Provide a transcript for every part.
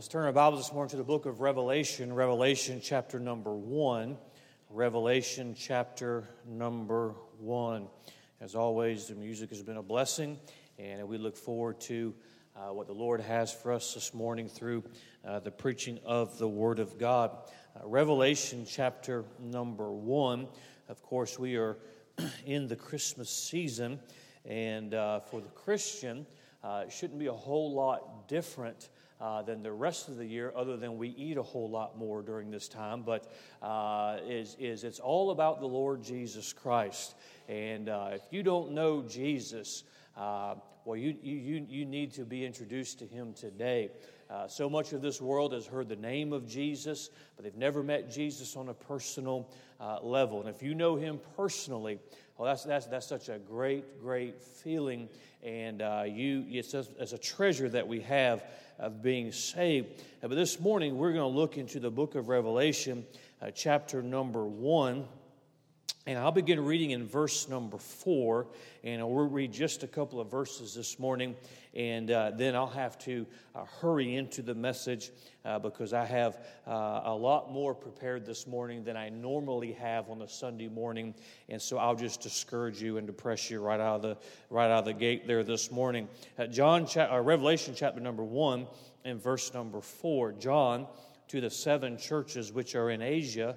Let's turn our Bibles this morning to the book of Revelation, Revelation chapter number one. Revelation chapter number one. As always, the music has been a blessing, and we look forward to uh, what the Lord has for us this morning through uh, the preaching of the Word of God. Uh, Revelation chapter number one. Of course, we are in the Christmas season, and uh, for the Christian, uh, it shouldn't be a whole lot different uh, than the rest of the year, other than we eat a whole lot more during this time. But uh, is, is it's all about the Lord Jesus Christ. And uh, if you don't know Jesus, uh, well, you, you, you need to be introduced to him today. Uh, so much of this world has heard the name of Jesus, but they've never met Jesus on a personal uh, level. And if you know him personally, well, that's, that's, that's such a great, great feeling. And uh, you, it's a, it's a treasure that we have of being saved. Uh, but this morning, we're going to look into the book of Revelation, uh, chapter number one. And I'll begin reading in verse number four, and we'll read just a couple of verses this morning, and uh, then I'll have to uh, hurry into the message uh, because I have uh, a lot more prepared this morning than I normally have on a Sunday morning, and so I'll just discourage you and depress you right out of the right out of the gate there this morning. Uh, John, cha- uh, Revelation chapter number one and verse number four. John to the seven churches which are in Asia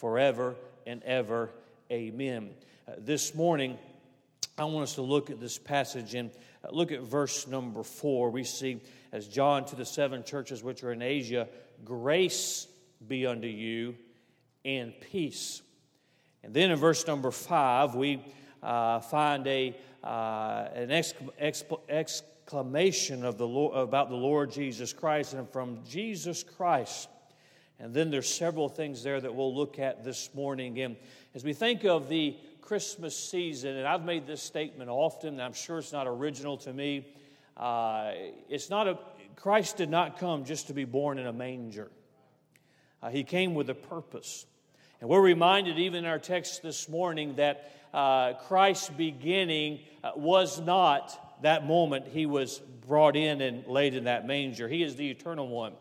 forever and ever. Amen. Uh, this morning, I want us to look at this passage and uh, look at verse number four. We see, as John to the seven churches which are in Asia, grace be unto you and peace. And then in verse number five, we uh, find a, uh, an exc- exclamation of the Lord, about the Lord Jesus Christ, and from Jesus Christ and then there's several things there that we'll look at this morning. And as we think of the Christmas season, and I've made this statement often, and I'm sure it's not original to me. Uh, it's not a Christ did not come just to be born in a manger. Uh, he came with a purpose. And we're reminded, even in our text this morning, that uh, Christ's beginning uh, was not that moment he was brought in and laid in that manger. He is the eternal one.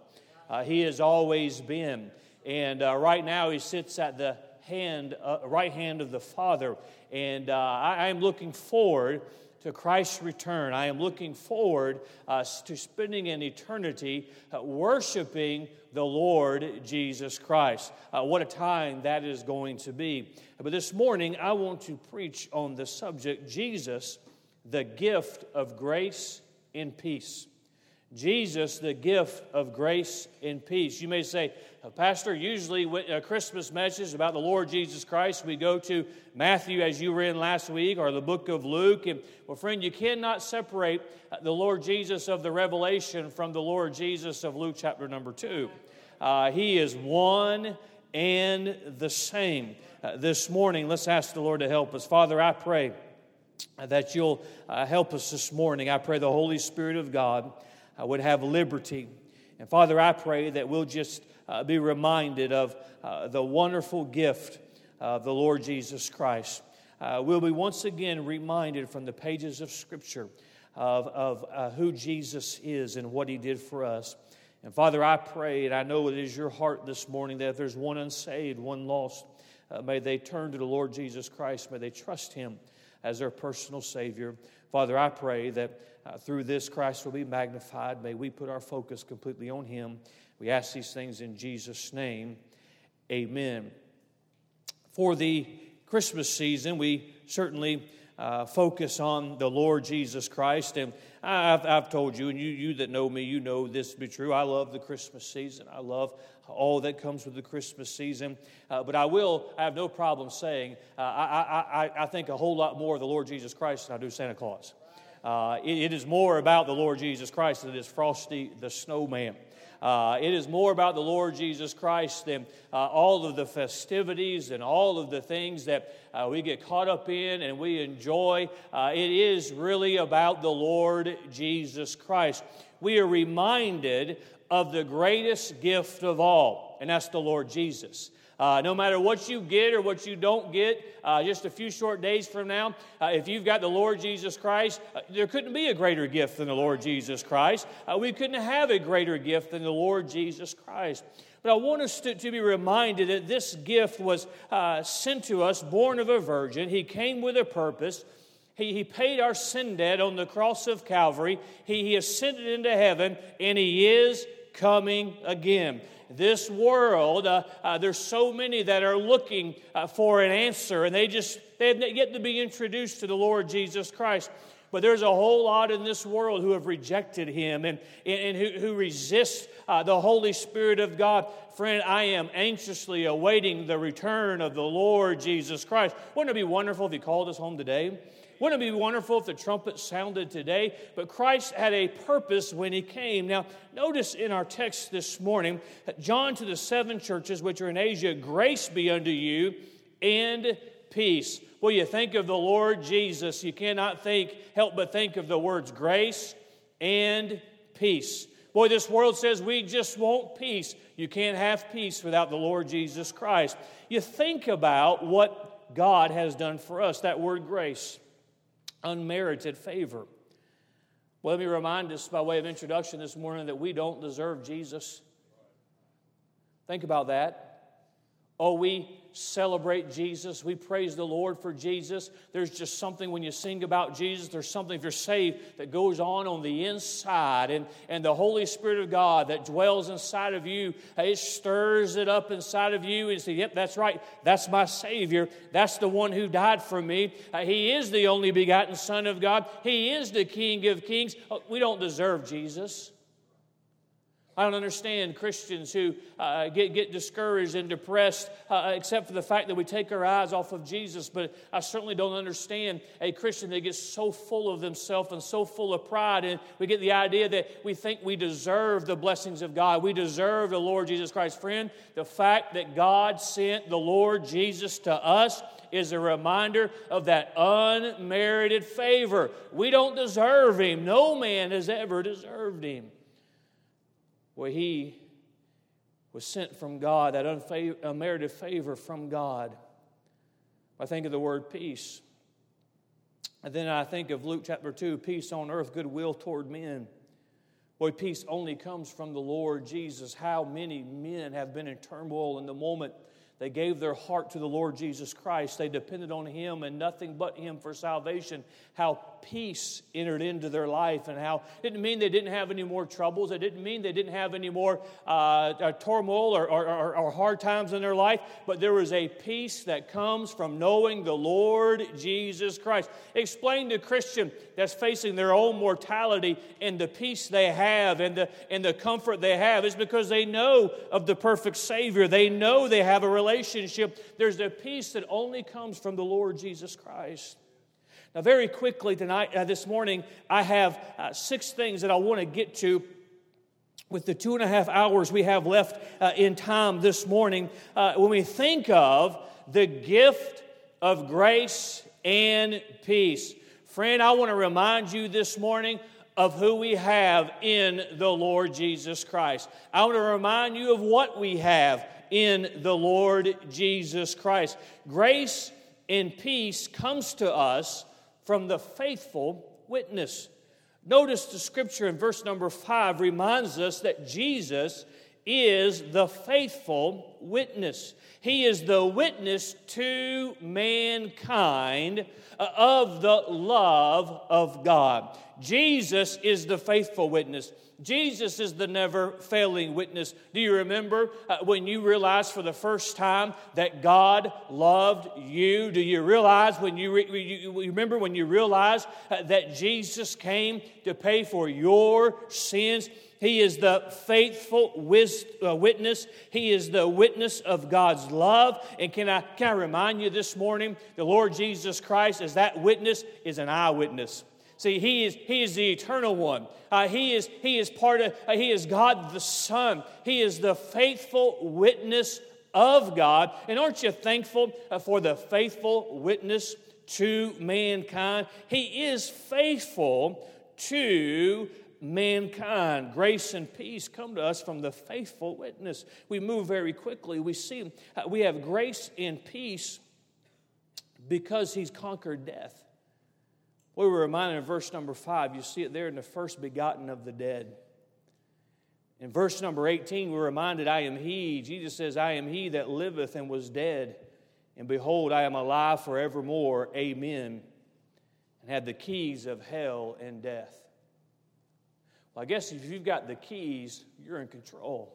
Uh, he has always been. And uh, right now, he sits at the hand, uh, right hand of the Father. And uh, I, am looking forward to Christ's return. I am looking forward uh, to spending an eternity uh, worshiping the Lord Jesus Christ. what a time that is going to be. But this morning, I want to preach on the subject Jesus, the gift of grace and peace. Jesus, the gift of grace and peace. You may say, uh, Pastor, usually a Christmas message about the Lord Jesus Christ, we go to Matthew, as you were in last week, or the book of Luke. And, well, friend, you cannot separate uh, the Lord Jesus of the Revelation from the Lord Jesus of Luke chapter number two. Uh, he is one and the same. Uh, this morning, let's ask the Lord to help us. Father, I pray that you'll uh, help us this morning. I pray the Holy Spirit of God uh, would have liberty. And Father, I pray that we'll just uh, be reminded of uh, the wonderful gift of the Lord Jesus Christ. Uh, we'll be once again reminded from the pages of Scripture of, of uh, who Jesus is and what He did for us. And Father, I pray, and I know it is your heart this morning that if there's one unsaved, one lost, uh, may they turn to the Lord Jesus Christ. May they trust Him as their personal Savior. Father, I pray that uh, through this Christ will be magnified. May we put our focus completely on Him. We ask these things in Jesus' name. Amen. For the Christmas season, we certainly uh, focus on the Lord Jesus Christ. And I've, I've told you, and you, you that know me, you know this to be true. I love the Christmas season. I love all that comes with the Christmas season. Uh, but I will, I have no problem saying, uh, I, I, I, I think a whole lot more of the Lord Jesus Christ than I do Santa Claus. Uh, it, it is more about the Lord Jesus Christ than it is Frosty the Snowman. Uh, it is more about the Lord Jesus Christ than uh, all of the festivities and all of the things that uh, we get caught up in and we enjoy. Uh, it is really about the Lord Jesus Christ. We are reminded of the greatest gift of all, and that's the Lord Jesus. Uh, no matter what you get or what you don't get, uh, just a few short days from now, uh, if you've got the Lord Jesus Christ, uh, there couldn't be a greater gift than the Lord Jesus Christ. Uh, we couldn't have a greater gift than the Lord Jesus Christ. But I want us to, to be reminded that this gift was uh, sent to us, born of a virgin. He came with a purpose. He, he paid our sin debt on the cross of Calvary. He, he ascended into heaven, and He is coming again this world, uh, uh, there's so many that are looking uh, for an answer, and they just they have yet to be introduced to the Lord Jesus Christ. But there's a whole lot in this world who have rejected him and, and, who, who resist uh, the Holy Spirit of God. Friend, I am anxiously awaiting the return of the Lord Jesus Christ. Wouldn't it be wonderful if he called us home today? Wouldn't it be wonderful if the trumpet sounded today? But Christ had a purpose when he came. Now, notice in our text this morning, John to the seven churches which are in Asia, grace be unto you and peace. Well, you think of the Lord Jesus, you cannot think, help but think of the words grace and peace. Boy, this world says we just want peace. You can't have peace without the Lord Jesus Christ. You think about what God has done for us, that word grace unmerited favor. Well, let me remind us by way of introduction this morning that we don't deserve Jesus. Think about that. Oh, we celebrate Jesus. We praise the Lord for Jesus. There's just something when you sing about Jesus, there's something, if you're saved, that goes on on the inside. And, and the Holy Spirit of God that dwells inside of you, it stirs it up inside of you and say, Yep, that's right. That's my Savior. That's the one who died for me. Uh, he is the only begotten Son of God. He is the King of kings. Uh, we don't deserve Jesus. I don't understand Christians who uh, get, get discouraged and depressed, uh, except for the fact that we take our eyes off of Jesus. But I certainly don't understand a Christian that gets so full of themselves and so full of pride. And we get the idea that we think we deserve the blessings of God. We deserve the Lord Jesus Christ. Friend, the fact that God sent the Lord Jesus to us is a reminder of that unmerited favor. We don't deserve Him, no man has ever deserved Him where he was sent from God, that unmerited favor from God. I think of the word peace. And then I think of Luke chapter 2 peace on earth, goodwill toward men. Boy, peace only comes from the Lord Jesus. How many men have been in turmoil in the moment they gave their heart to the Lord Jesus Christ. They depended on Him and nothing but Him for salvation. How peace entered into their life, and how it didn't mean they didn't have any more troubles. It didn't mean they didn't have any more uh, uh, turmoil or, or, or, hard times in their life, but there was a peace that comes from knowing the Lord Jesus Christ. Explain to Christian that's facing their own mortality and the peace they have and the, and the comfort they have is because they know of the perfect Savior. They know they have a relationship. There's a peace that only comes from the Lord Jesus Christ. Now, very quickly tonight, uh, this morning, I have uh, six things that I want to get to with the two and a half hours we have left uh, in time this morning. Uh, when we think of the gift of grace and peace, friend, I want to remind you this morning of who we have in the Lord Jesus Christ. I want to remind you of what we have in the Lord Jesus Christ. Grace and peace comes to us from the faithful witness. Notice the scripture in verse number five reminds us that Jesus is the faithful witness. He is the witness to mankind uh, of the love of God. Jesus is the faithful witness. Jesus is the never failing witness. Do you remember uh, when you realized for the first time that God loved you? Do you realize when you, re- you remember when you realized uh, that Jesus came to pay for your sins? He is the faithful uh, witness. He is the witness of God's love. And can I, can I remind you this morning, the Lord Jesus Christ, as that witness, is an eyewitness. See, he is, he is the eternal one. Uh, he, is, he is part of, uh, he is God the Son. He is the faithful witness of God. And aren't you thankful uh, for the faithful witness to mankind? He is faithful to mankind. Grace and peace come to us from the faithful witness. We move very quickly. We see uh, we have grace and peace because he's conquered death. We were reminded in verse number five, you see it there in the first begotten of the dead. In verse number 18, we're reminded, I am He. Jesus says, I am He that liveth and was dead. And behold, I am alive forevermore. Amen. And had the keys of hell and death. Well, I guess if you've got the keys, you're in control.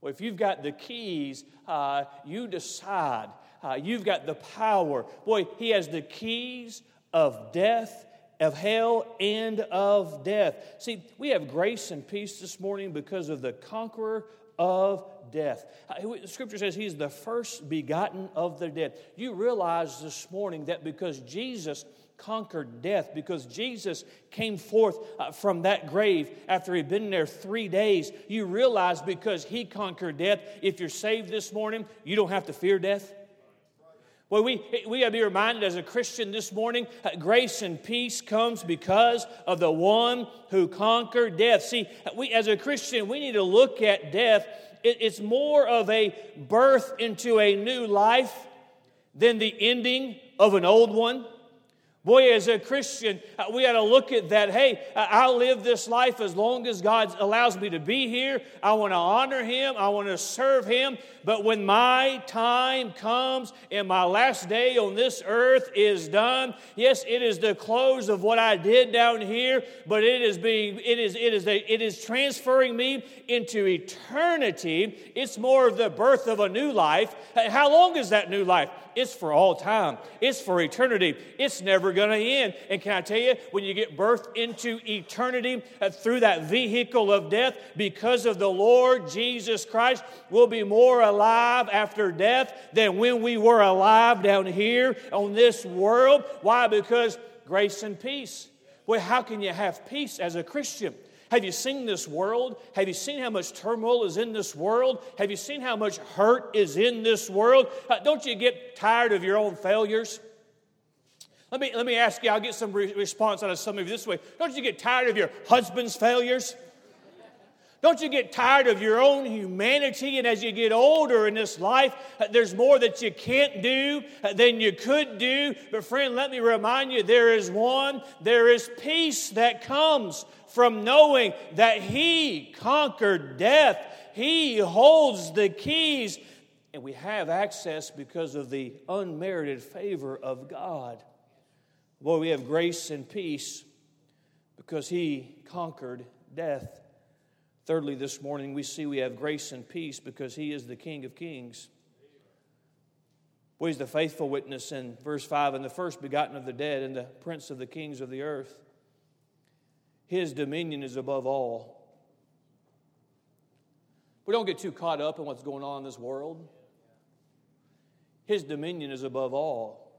Well, if you've got the keys, uh, you decide. Uh, you've got the power. Boy, He has the keys of death, of hell, and of death. See, we have grace and peace this morning because of the conqueror of death. Uh, scripture says he's the first begotten of the dead. You realize this morning that because Jesus conquered death, because Jesus came forth uh, from that grave after he'd been there three days, you realize because he conquered death, if you're saved this morning, you don't have to fear death. Well, we, we got to be reminded as a Christian this morning uh, grace and peace comes because of the one who conquered death. See, we, as a Christian, we need to look at death. It, it's more of a birth into a new life than the ending of an old one. Boy, as a Christian, uh, we got to look at that. Hey, I'll live this life as long as God allows me to be here. I want to honor Him. I want to serve Him. But when my time comes and my last day on this earth is done, yes, it is the close of what I did down here, but it is being, it is, it is, a, it is transferring me into eternity. It's more of the birth of a new life. How long is that new life? It's for all time. It's for eternity. It's never going to end. And can I tell you, when you get birthed into eternity uh, through that vehicle of death, because of the Lord Jesus Christ, we'll be more alive after death than when we were alive down here on this world. Why? Because grace and peace. Well, how can you have peace as a Christian? Have you seen this world? Have you seen how much turmoil is in this world? Have you seen how much hurt is in this world? Uh, don't you get tired of your own failures? Let me, let me ask you, I'll get some re- response out of some of you this way. Don't you get tired of your husband's failures? Don't you get tired of your own humanity? And as you get older in this life, uh, there's more that you can't do uh, than you could do. But, friend, let me remind you there is one, there is peace that comes from knowing that He conquered death. He holds the keys, and we have access because of the unmerited favor of God. Boy, we have grace and peace because He conquered death. Thirdly, this morning, we see we have grace and peace because He is the King of Kings. Boy, He's the faithful witness in verse 5 and the first begotten of the dead and the prince of the kings of the earth. His dominion is above all. We don't get too caught up in what's going on in this world. His dominion is above all.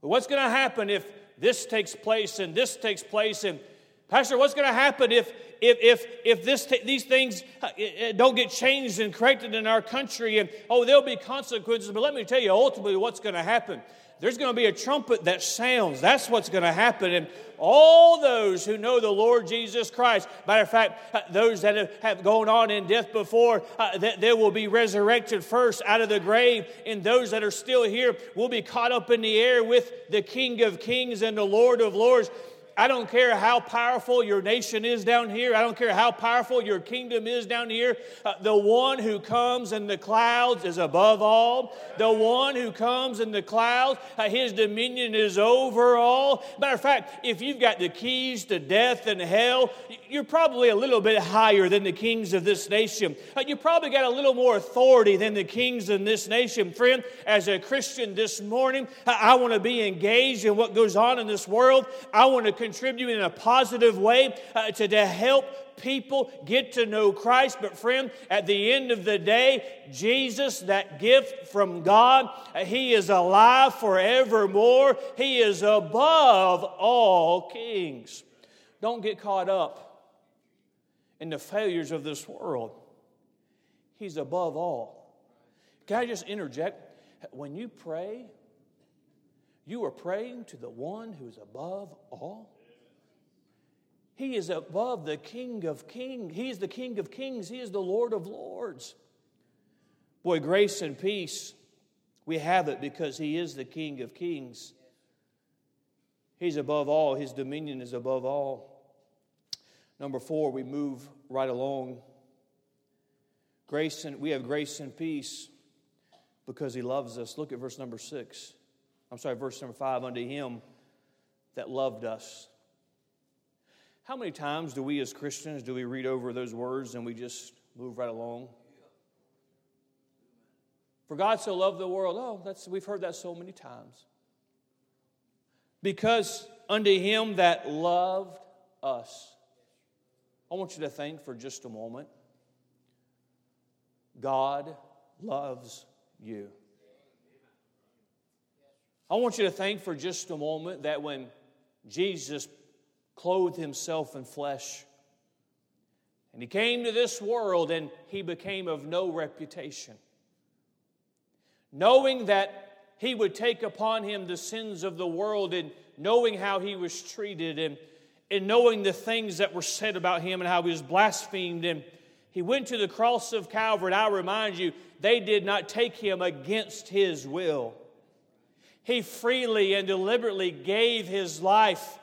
But what's going to happen if this takes place and this takes place? And, Pastor, what's going to happen if, if, if, if this these things uh, don't get changed and corrected in our country? And, oh, there'll be consequences. But let me tell you ultimately what's going to happen there's going to be a trumpet that sounds. That's what's going to happen. And all those who know the Lord Jesus Christ, matter of fact, uh, those that have, have gone on in death before, uh, that they will be resurrected first out of the grave. And those that are still here will be caught up in the air with the King of Kings and the Lord of Lords. I don't care how powerful your nation is down here. I don't care how powerful your kingdom is down here. Uh, the one who comes in the clouds is above all. The one who comes in the clouds, uh, his dominion is over all. Matter of fact, if you've got the keys to death and hell, you're probably a little bit higher than the kings of this nation. Uh, you probably got a little more authority than the kings in this nation. Friend, as a Christian this morning, I, I want to be engaged in what goes on in this world. I want to contribute in a positive way uh, to, to help people get to know Christ. But, friend, at the end of the day, Jesus, that gift from God, uh, He is alive forevermore. He is above all kings. Don't get caught up in the failures of this world. He's above all. Can I just interject? When you pray, you are praying to the one who is above all. He is above the King of Kings. He is the King of Kings. He is the Lord of Lords. Boy, grace and peace, we have it because He is the King of Kings. He's above all, His dominion is above all. Number four, we move right along. Grace and we have grace and peace because He loves us. Look at verse number six. I'm sorry, verse number five, unto him that loved us. How many times do we as Christians do we read over those words and we just move right along? For God so loved the world. Oh, that's we've heard that so many times. Because unto him that loved us. I want you to think for just a moment. God loves you. I want you to think for just a moment that when Jesus clothed himself in flesh and he came to this world and he became of no reputation, knowing that he would take upon him the sins of the world and knowing how he was treated and, and knowing the things that were said about him and how he was blasphemed and he went to the cross of Calvary. And I remind you, they did not take him against his will. He freely and deliberately gave his life.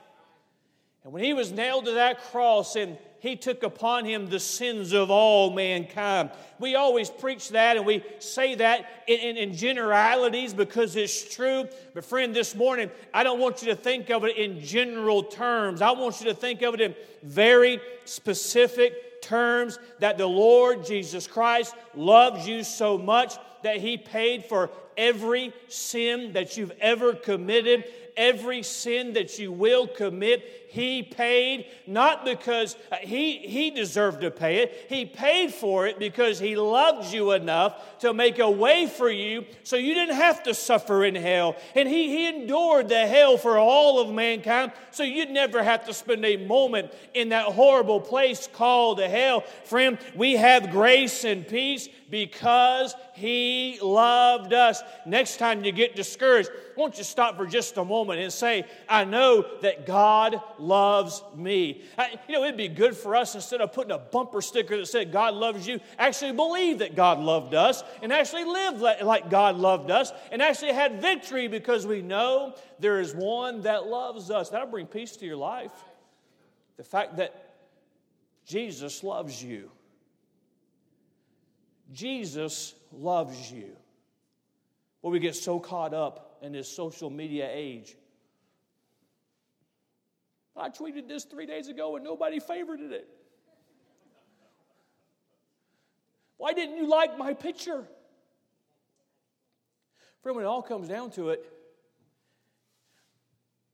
And when he was nailed to that cross and he took upon him the sins of all mankind. We always preach that and we say that in, in, in, generalities because it's true. But, friend, this morning, I don't want you to think of it in general terms. I want you to think of it in very specific terms that the Lord Jesus Christ loves you so much that he paid for every sin that you've ever committed, every sin that you will commit. He paid not because uh, he, he deserved to pay it. He paid for it because He loved you enough to make a way for you so you didn't have to suffer in hell. And He, he endured the hell for all of mankind so you'd never have to spend a moment in that horrible place called hell. Friend, we have grace and peace because He loved us. Next time you get discouraged, won't you stop for just a moment and say, I know that God loves me. I, you know, it'd be good for us instead of putting a bumper sticker that said God loves you, actually believe that God loved us and actually live like God loved us and actually had victory because we know there is one that loves us. That'll bring peace to your life. The fact that Jesus loves you. Jesus loves you. Well, we get so caught up in this social media age. I tweeted this three days ago and nobody favorited it. Why didn't you like my picture? Friend, when it all comes down to it,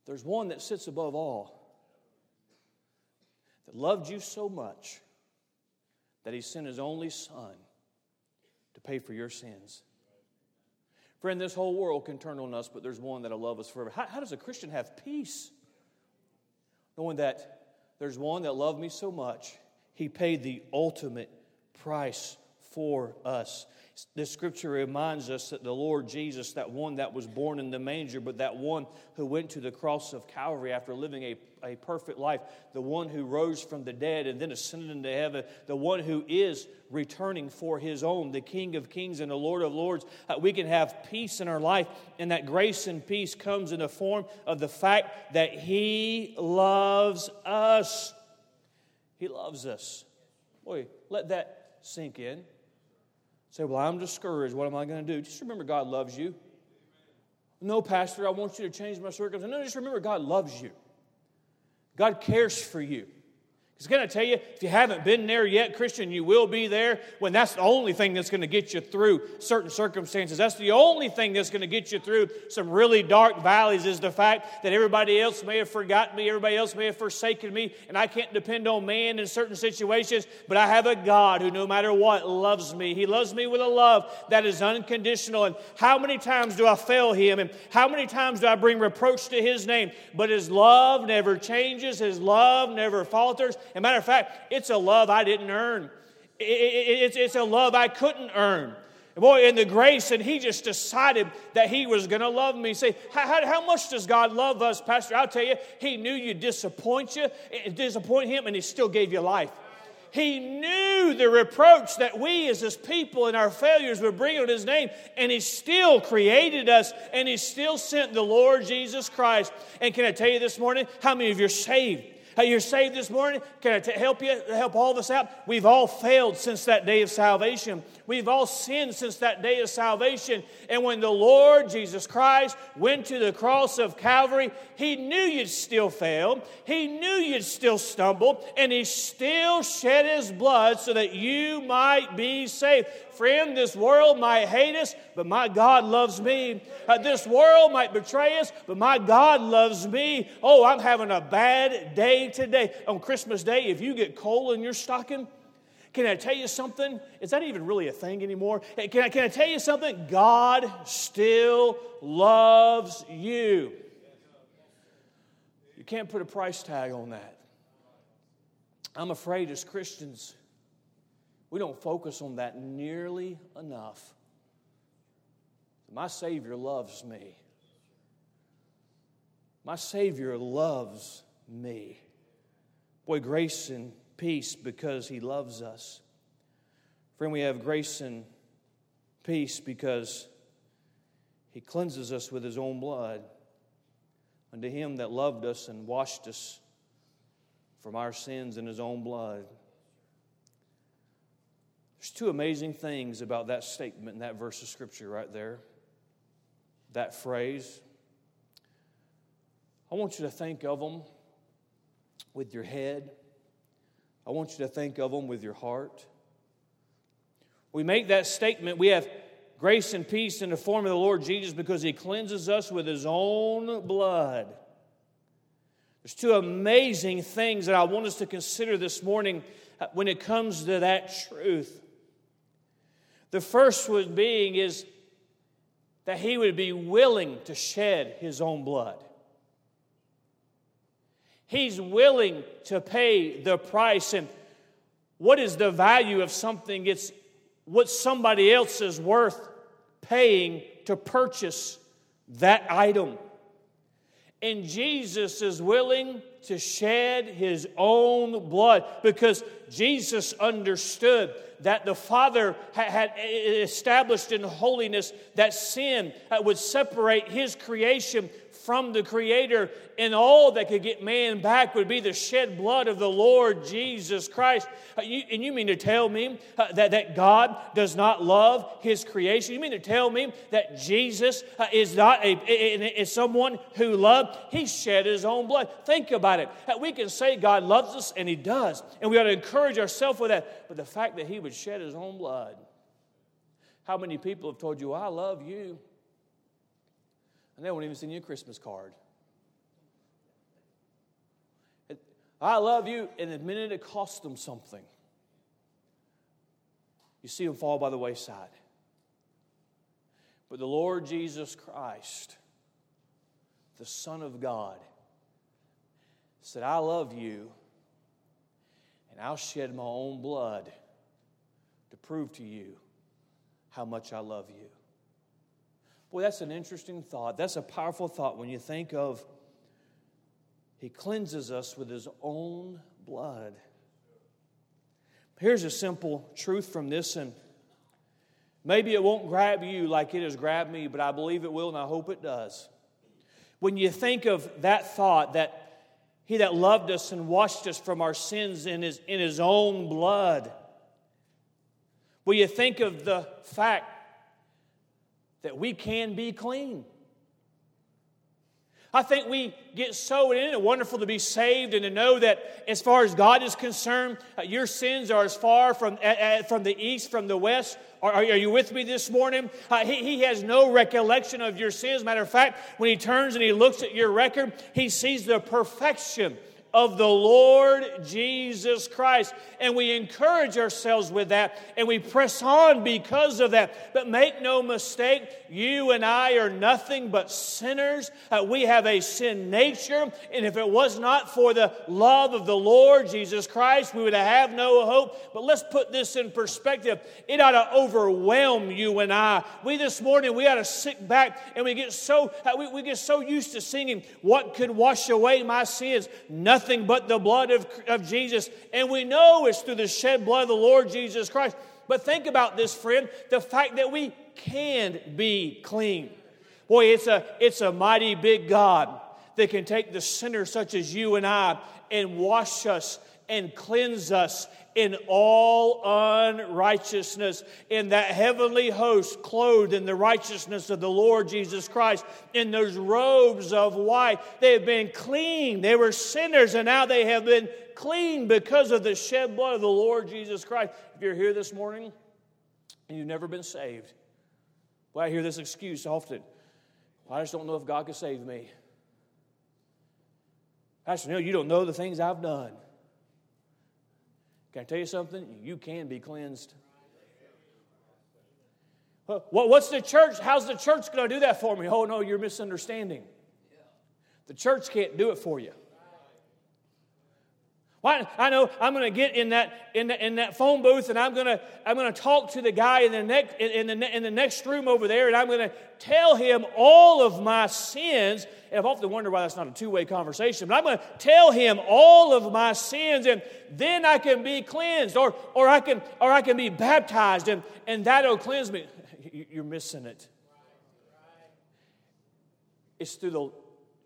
there's one that sits above all that loved you so much that he sent his only son to pay for your sins. Friend, this whole world can turn on us, but there's one that'll love us forever. How, how does a Christian have peace? Knowing that there's one that loved me so much, he paid the ultimate price for us. The scripture reminds us that the Lord Jesus, that one that was born in the manger, but that one who went to the cross of Calvary after living a, a perfect life, the one who rose from the dead and then ascended into heaven, the one who is returning for his own, the King of kings and the Lord of lords, uh, we can have peace in our life. And that grace and peace comes in the form of the fact that he loves us. He loves us. Boy, let that sink in. Say, well, I'm discouraged. What am I going to do? Just remember God loves you. No, Pastor, I want you to change my circumstances. No, just remember God loves you. God cares for you. Because can I tell you, if you haven't been there yet, Christian, you will be there when that's the only thing that's going to get you through certain circumstances. That's the only thing that's going to get you through some really dark valleys is the fact that everybody else may have forgotten me, everybody else may have forsaken me, and I can't depend on man in certain situations, but I have a God who, no matter what, loves me. He loves me with a love that is unconditional. And how many times do I fail Him? And how many times do I bring reproach to His name? But His love never changes, His love never falters. As a matter of fact, it's a love I didn't earn. It's, a love I couldn't earn. Boy, in the grace, and he just decided that he was going to love me. Say, how, how, much does God love us, Pastor? I'll tell you, he knew you'd disappoint you, eh, disappoint him, and he still gave you life. He knew the reproach that we as his people and our failures would bring on his name, and he still created us, and he still sent the Lord Jesus Christ. And can I tell you this morning, how many of you are saved? Hey, you're saved this morning? Can I t- help you, help all of us out? We've all failed since that day of salvation. We've all sinned since that day of salvation. And when the Lord Jesus Christ went to the cross of Calvary, He knew you'd still fail. He knew you'd still stumble. And He still shed His blood so that you might be saved. Friend, this world might hate us, but my God loves me. Uh, this world might betray us, but my God loves me. Oh, I'm having a bad day today. On Christmas Day, if you get coal in your stocking, can I tell you something? Is that even really a thing anymore? Can I, can I tell you something? God still loves you. You can't put a price tag on that. I'm afraid as Christians, we don't focus on that nearly enough. My Savior loves me. My Savior loves me. Boy, grace and peace because He loves us. Friend, we have grace and peace because He cleanses us with His own blood. Unto Him that loved us and washed us from our sins in His own blood. There's two amazing things about that statement in that verse of Scripture right there. That phrase. I want you to think of them with your head I want you to think of them with your heart. We make that statement, we have grace and peace in the form of the Lord Jesus because he cleanses us with his own blood. There's two amazing things that I want us to consider this morning uh, when it comes to that truth. The first one being is that he would be willing to shed his own blood. He's willing to pay the price. And what is the value of something? It's what somebody else is worth paying to purchase that item. And Jesus is willing to shed his own blood because Jesus understood that the Father had established in holiness that sin uh, would separate his creation from the Creator, and all that could get man back would be the shed blood of the Lord Jesus Christ. Uh, you, and you mean to tell me uh, that, that God does not love His creation? You mean to tell me that Jesus uh, is not a, is someone who loved? He shed His own blood. Think about it. Uh, we can say God loves us, and He does, and we ought to encourage ourselves with that. But the fact that He would shed His own blood. How many people have told you, I love you? And they won't even send you a Christmas card. I love you, and the minute it costs them something, you see them fall by the wayside. But the Lord Jesus Christ, the Son of God, said, I love you, and I'll shed my own blood to prove to you how much I love you. Boy, that's an interesting thought. That's a powerful thought when you think of He cleanses us with His own blood. Here's a simple truth from this, and maybe it won't grab you like it has grabbed me, but I believe it will, and I hope it does. When you think of that thought, that He that loved us and washed us from our sins in His, in his own blood, will you think of the fact that we can be clean. I think we get so in it. Wonderful to be saved and to know that as far as God is concerned, uh, your sins are as far from, uh, from the east, from the west. Are, are you with me this morning? Uh, he, he has no recollection of your sins. Matter of fact, when he turns and he looks at your record, he sees the perfection of the Lord Jesus Christ. And we encourage ourselves with that and we press on because of that. But make no mistake, you and I are nothing but sinners. Uh, we have a sin nature. And if it was not for the love of the Lord Jesus Christ, we would have no hope. But let's put this in perspective. It ought to overwhelm you and I. We this morning, we ought to sit back and we get so, uh, we, we get so used to singing, What could wash away my sins? Nothing nothing but the blood of, of Jesus. And we know it's through the shed blood of the Lord Jesus Christ. But think about this, friend the fact that we can be clean. Boy, it's a, it's a mighty big God that can take the sinner such as you and I and wash us and cleanse us in all unrighteousness, in that heavenly host, clothed in the righteousness of the Lord Jesus Christ, in those robes of white. They have been clean. They were sinners, and now they have been clean because of the shed blood of the Lord Jesus Christ. If you're here this morning and you've never been saved, well, I hear this excuse often. Well, I just don't know if God can save me. Pastor Neal, you don't know the things I've done. Can I tell you something? You can be cleansed. What's the church? How's the church going to do that for me? Oh, no, you're misunderstanding. The church can't do it for you. Well, I know I'm going to get in that, in, the, in that phone booth and I'm going to, I'm going to talk to the guy in the, next, in, the, in the next room over there and I'm going to tell him all of my sins. And I've often wondered why that's not a two way conversation, but I'm going to tell him all of my sins and then I can be cleansed or, or, I, can, or I can be baptized and, and that'll cleanse me. You're missing it. It's through the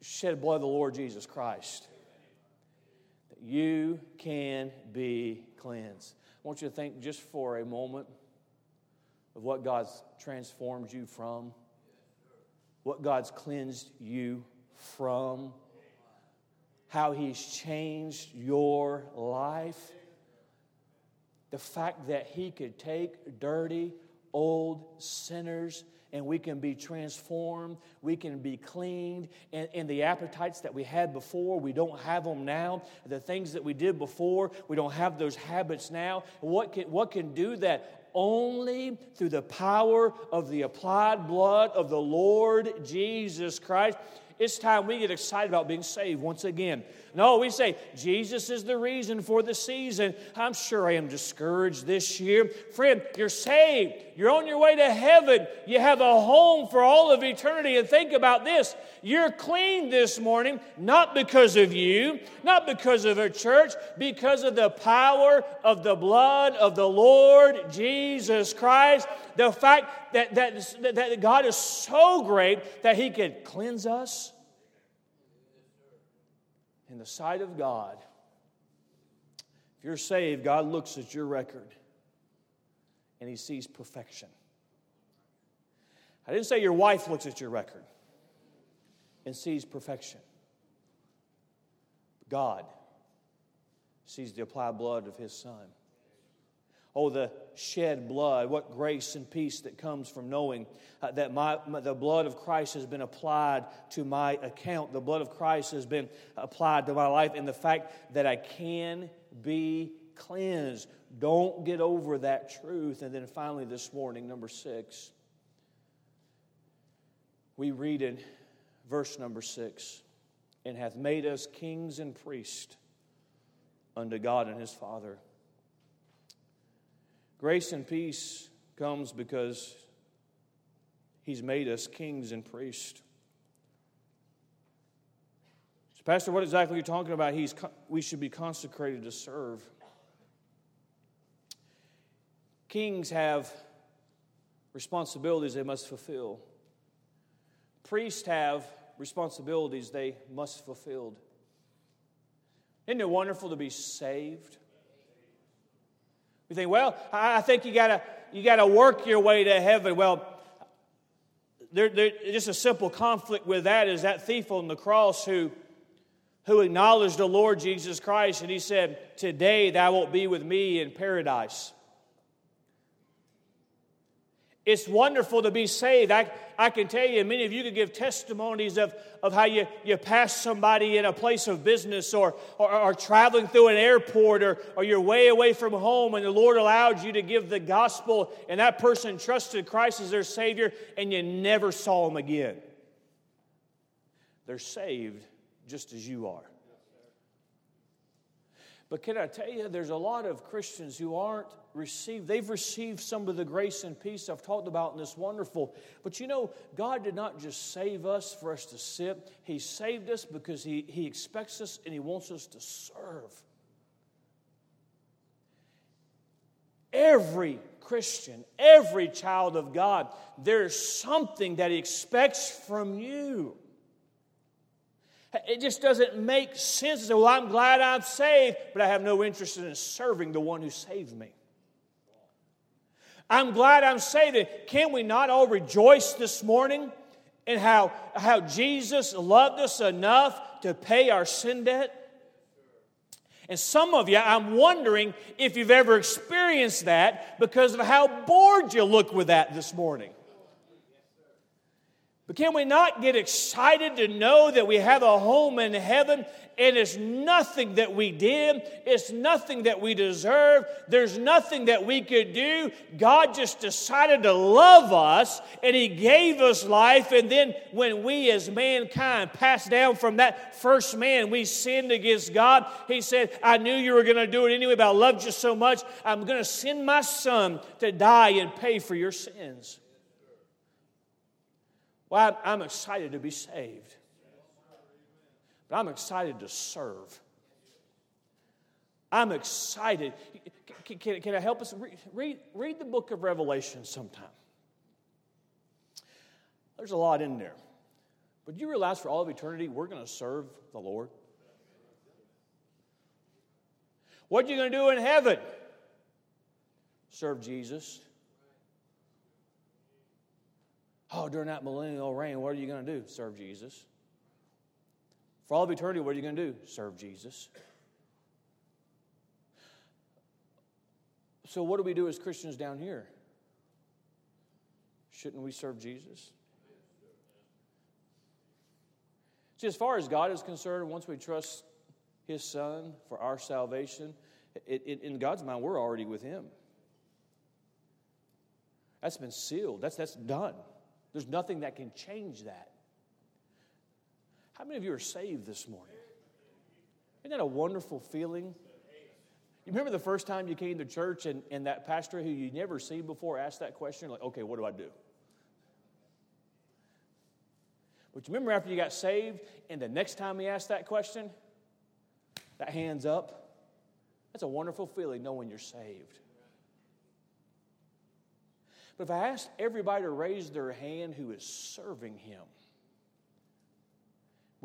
shed blood of the Lord Jesus Christ you can be cleansed. I want you to think just for a moment of what God's transformed you from, what God's cleansed you from, how He's changed your life. The fact that He could take dirty, old sinners and we can be transformed, we can be cleaned, and, and the appetites that we had before, we don't have them now. The things that we did before, we don't have those habits now. What can, what can do that? Only through the power of the applied blood of the Lord Jesus Christ. It's time we get excited about being saved once again. No, we say, Jesus is the reason for the season. I'm sure I am discouraged this year. Friend, you're saved. You're on your way to heaven. You have a home for all of eternity. And think about this you're clean this morning, not because of you, not because of a church, because of the power of the blood of the Lord Jesus Christ. The fact that, that, that God is so great that He could cleanse us in the sight of God, if you're saved, God looks at your record and he sees perfection. I didn't say your wife looks at your record and sees perfection. God sees the applied blood of his son. Oh, the shed blood, what grace and peace that comes from knowing uh, that my, my, the blood of Christ has been applied to my account. The blood of Christ has been applied to my life, and the fact that I can be cleansed. Don't get over that truth. And then finally, this morning, number six, we read in verse number six, and hath made us kings and priests unto God and his Father. Grace and peace comes because He's made us kings and priests. So, Pastor, what exactly are you talking about? He's, we should be consecrated to serve. Kings have responsibilities they must fulfill. Priests have responsibilities they must fulfill. Isn't it wonderful to be saved? You think, well, I think you gotta you gotta work your way to heaven. Well, there, there, just a simple conflict with that is that thief on the cross who, who acknowledged the Lord Jesus Christ and he said, Today thou wilt be with me in paradise. It's wonderful to be saved. I, I can tell you, many of you could give testimonies of, of how you, you pass somebody in a place of business or, or, or traveling through an airport or, or you're way away from home and the Lord allowed you to give the gospel and that person trusted Christ as their Savior and you never saw them again. They're saved just as you are. But can I tell you, there's a lot of Christians who aren't received, they've received some of the grace and peace I've talked about in this wonderful. But you know, God did not just save us for us to sit, He saved us because He, he expects us and He wants us to serve. Every Christian, every child of God, there's something that He expects from you. It just doesn't make sense to say, well, I'm glad I'm saved, but I have no interest in serving the one who saved me. I'm glad I'm saved. Can we not all rejoice this morning in how, how Jesus loved us enough to pay our sin debt? And some of you, I'm wondering if you've ever experienced that because of how bored you look with that this morning. But can we not get excited to know that we have a home in heaven and it's nothing that we did, it's nothing that we deserve, there's nothing that we could do. God just decided to love us and He gave us life. And then when we as mankind passed down from that first man, we sinned against God, He said, I knew you were going to do it anyway, but I loved you so much, I'm going to send my son to die and pay for your sins. Well, I'm excited to be saved, but I'm excited to serve. I'm excited. Can, can, can I help us? Read, read, read the book of Revelation sometime. There's a lot in there. But you realize for all of eternity, we're going to serve the Lord? What are you going to do in heaven? Serve Jesus. Oh, during that millennial reign, what are you going to do? Serve Jesus. For all of eternity, what are you going to do? Serve Jesus. So, what do we do as Christians down here? Shouldn't we serve Jesus? See, as far as God is concerned, once we trust His Son for our salvation, it, it, in God's mind, we're already with Him. That's been sealed, that's, that's done. There's nothing that can change that. How many of you are saved this morning? Isn't that a wonderful feeling? You remember the first time you came to church and, and that pastor who you never seen before asked that question? Like, okay, what do I do? But you remember after you got saved and the next time he asked that question, that hands up? That's a wonderful feeling knowing you're saved. But if I asked everybody to raise their hand who is serving him,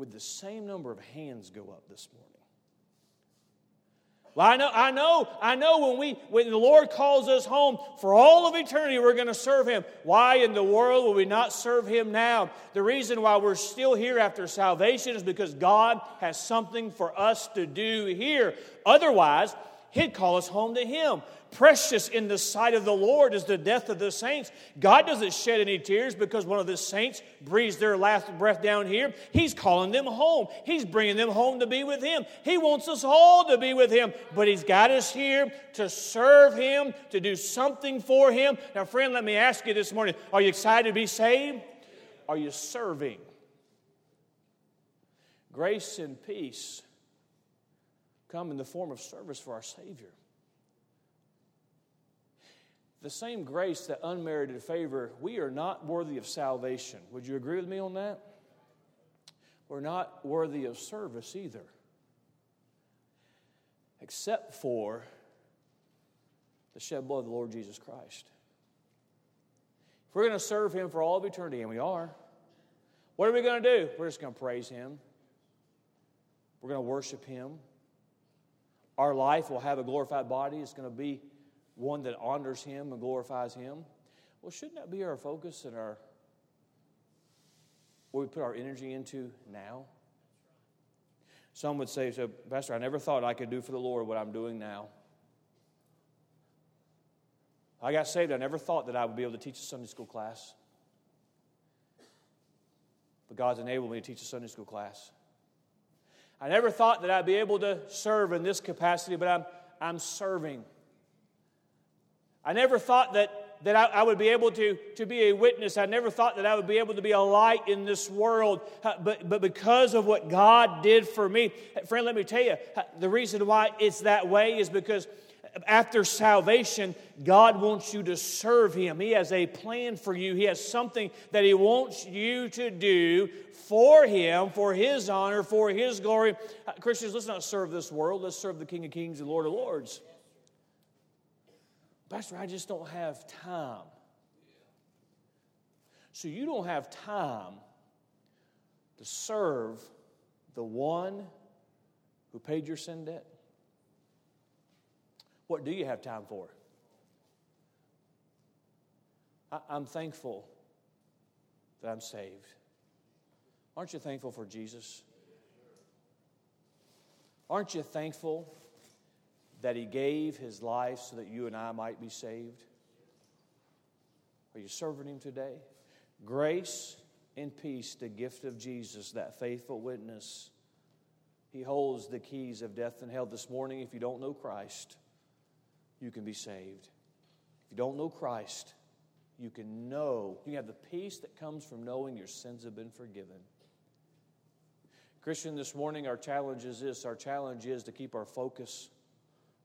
would the same number of hands go up this morning? Well, I know, I know, I know when we when the Lord calls us home for all of eternity, we're going to serve Him. Why in the world will we not serve Him now? The reason why we're still here after salvation is because God has something for us to do here. Otherwise, He'd call us home to Him. Precious in the sight of the Lord is the death of the saints. God doesn't shed any tears because one of the saints breathes their last breath down here. He's calling them home. He's bringing them home to be with Him. He wants us all to be with Him, but He's got us here to serve Him, to do something for Him. Now, friend, let me ask you this morning are you excited to be saved? Are you serving? Grace and peace come in the form of service for our Savior. The same grace that unmerited favor, we are not worthy of salvation. Would you agree with me on that? We're not worthy of service either, except for the shed blood of the Lord Jesus Christ. If we're going to serve Him for all of eternity, and we are, what are we going to do? We're just going to praise Him. We're going to worship Him. Our life will have a glorified body. It's going to be one that honors Him and glorifies Him. Well, shouldn't that be our focus and our what we put our energy into now. Some would say, so, Pastor, I never thought I could do for the Lord what I'm doing now. I got saved, I never thought that I would be able to teach a Sunday school class. But God's enabled me to teach a Sunday school class. I never thought that I'd be able to serve in this capacity, but I'm, I'm serving. I never thought that that I, I, would be able to, to be a witness. I never thought that I would be able to be a light in this world. Uh, but, but because of what God did for me, friend, let me tell you, uh, the reason why it's that way is because after salvation, God wants you to serve Him. He has a plan for you, He has something that He wants you to do for Him, for His honor, for His glory. Uh, Christians, let's not serve this world, let's serve the King of Kings and Lord of Lords. Pastor, I just don't have time. So you don't have time to serve the one who paid your sin debt? What do you have time for? I'm thankful that I'm saved. Aren't you thankful for Jesus? Aren't you thankful that He gave His life so that you and I might be saved? Are you serving Him today? Grace and peace, the gift of Jesus, that faithful witness. He holds the keys of death and hell. This morning, if you don't know Christ, you can be saved. If you don't know Christ, you can know, you have the peace that comes from knowing your sins have been forgiven. Christian, this morning our challenge is this our challenge is to keep our focus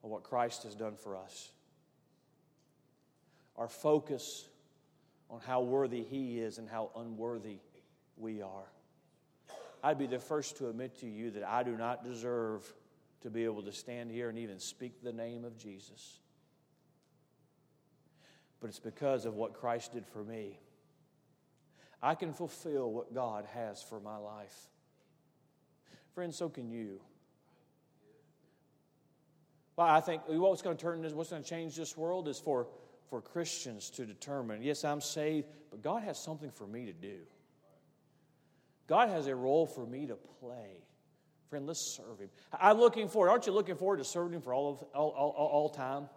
on what Christ has done for us. Our focus on how worthy He is and how unworthy we are. I'd be the first to admit to you that I do not deserve to be able to stand here and even speak the name of Jesus. But it's because of what Christ did for me. I can fulfill what God has for my life. Friends, so can you. Well, I think what's going to turn this, what's going to change this world is for, for Christians to determine yes, I'm saved, but God has something for me to do. God has a role for me to play. Friend, let's serve Him. I'm looking forward. Aren't you looking forward to serving Him for all, of, all, all, all time?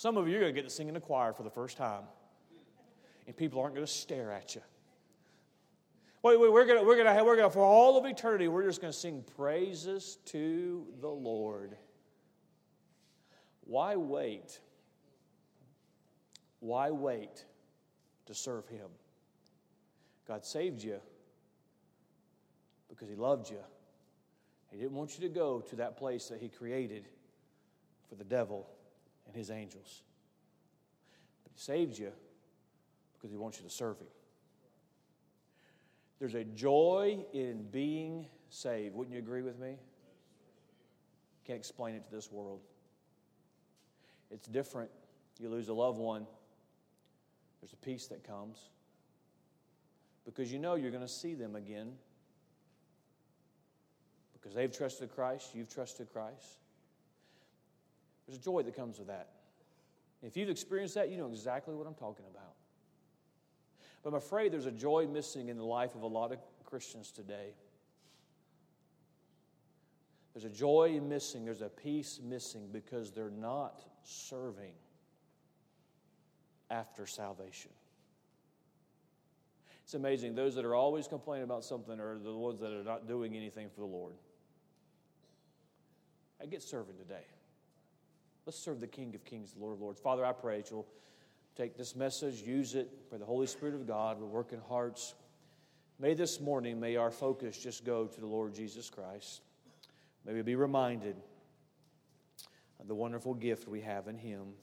Some of you are going to get to sing in the choir for the first time, and people aren't going to stare at you. Wait, wait, we're going to, we're going to, we're going to, for all of eternity, we're just going to sing praises to the Lord. Why wait? Why wait to serve Him? God saved you because He loved you. He didn't want you to go to that place that He created for the devil and his angels. But He saved you because He wants you to serve Him. There's a joy in being saved. Wouldn't you agree with me? Can't explain it to this world. It's different. You lose a loved one, there's a peace that comes because you know you're going to see them again because they've trusted Christ, you've trusted Christ. There's a joy that comes with that. If you've experienced that, you know exactly what I'm talking about. But I'm afraid there's a joy missing in the life of a lot of Christians today. There's a joy missing, there's a peace missing because they're not serving after salvation. It's amazing. Those that are always complaining about something are the ones that are not doing anything for the Lord. I get serving today. Let's serve the King of Kings, the Lord of Lords. Father, I pray that you'll take this message, use it for the Holy Spirit of God will work in hearts. May this morning, may our focus just go to the Lord Jesus Christ. May we be reminded of the wonderful gift we have in Him.